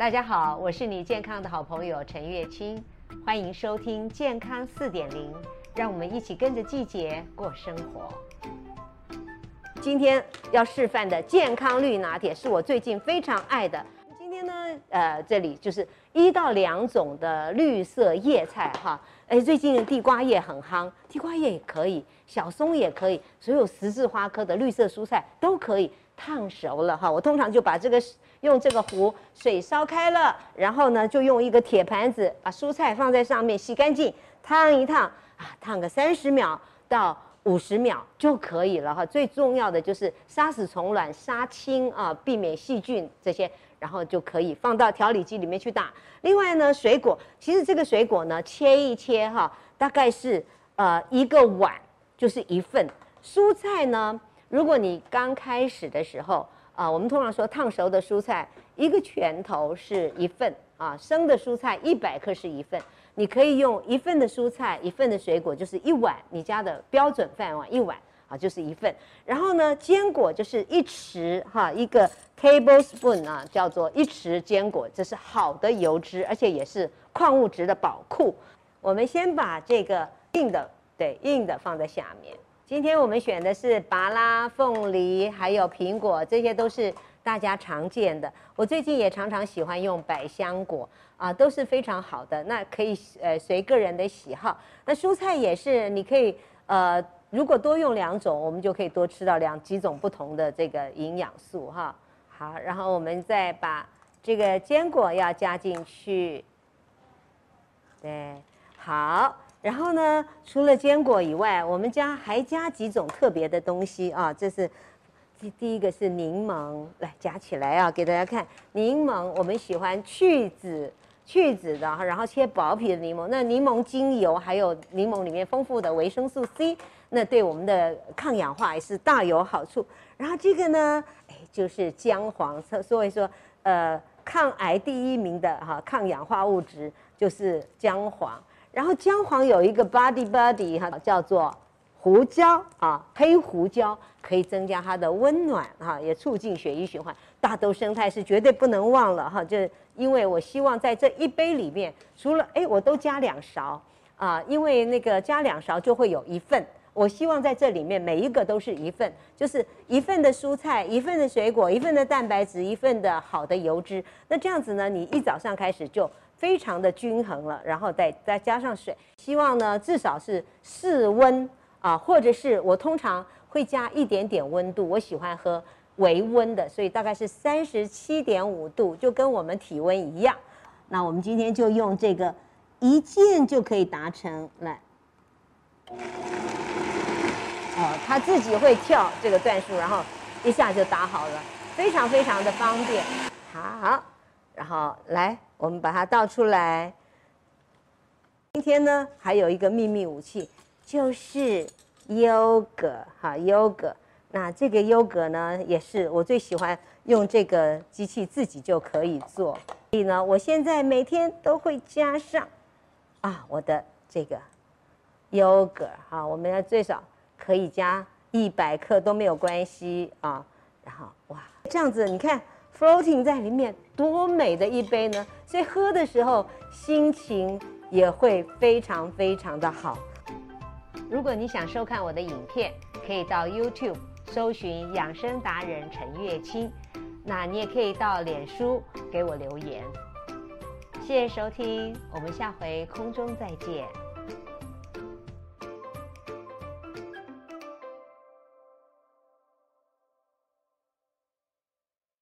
大家好，我是你健康的好朋友陈月清，欢迎收听健康四点零，让我们一起跟着季节过生活。今天要示范的健康绿拿铁是我最近非常爱的。呃，这里就是一到两种的绿色叶菜哈。哎，最近地瓜叶很夯，地瓜叶也可以，小松也可以，所有十字花科的绿色蔬菜都可以烫熟了哈。我通常就把这个用这个壶，水烧开了，然后呢，就用一个铁盘子把蔬菜放在上面，洗干净，烫一烫啊，烫个三十秒到。五十秒就可以了哈，最重要的就是杀死虫卵、杀青啊，避免细菌这些，然后就可以放到调理机里面去打。另外呢，水果其实这个水果呢，切一切哈，大概是呃一个碗就是一份。蔬菜呢，如果你刚开始的时候啊，我们通常说烫熟的蔬菜一个拳头是一份啊，生的蔬菜一百克是一份。你可以用一份的蔬菜，一份的水果，就是一碗，你家的标准饭碗一碗啊，就是一份。然后呢，坚果就是一匙哈，一个 tablespoon 啊，叫做一匙坚果，这是好的油脂，而且也是矿物质的宝库。我们先把这个硬的，对，硬的放在下面。今天我们选的是芭拉、凤梨，还有苹果，这些都是大家常见的。我最近也常常喜欢用百香果。啊，都是非常好的，那可以呃随个人的喜好。那蔬菜也是，你可以呃如果多用两种，我们就可以多吃到两几种不同的这个营养素哈。好，然后我们再把这个坚果要加进去，对，好。然后呢，除了坚果以外，我们家还加几种特别的东西啊。这是第第一个是柠檬，来夹起来啊，给大家看。柠檬我们喜欢去籽。去籽的哈，然后切薄皮的柠檬，那柠檬精油还有柠檬里面丰富的维生素 C，那对我们的抗氧化也是大有好处。然后这个呢，哎，就是姜黄，所以说，呃，抗癌第一名的哈抗氧化物质就是姜黄。然后姜黄有一个 body body 哈，叫做胡椒啊，黑胡椒可以增加它的温暖哈，也促进血液循环。大豆生态是绝对不能忘了哈，就因为我希望在这一杯里面，除了哎，我都加两勺啊，因为那个加两勺就会有一份。我希望在这里面每一个都是一份，就是一份的蔬菜，一份的水果，一份的蛋白质，一份的好的油脂。那这样子呢，你一早上开始就非常的均衡了，然后再再加上水，希望呢至少是室温啊，或者是我通常会加一点点温度，我喜欢喝。微温的，所以大概是三十七点五度，就跟我们体温一样。那我们今天就用这个一键就可以达成来。哦，它自己会跳这个段数，然后一下就打好了，非常非常的方便。好，然后来，我们把它倒出来。今天呢，还有一个秘密武器，就是优格，哈，优格。那这个优格呢，也是我最喜欢用这个机器自己就可以做。所以呢，我现在每天都会加上啊，我的这个优格哈，我们要最少可以加一百克都没有关系啊。然后哇，这样子你看 floating 在里面多美的一杯呢，所以喝的时候心情也会非常非常的好。如果你想收看我的影片，可以到 YouTube。搜寻养生达人陈月清，那你也可以到脸书给我留言。谢谢收听，我们下回空中再见。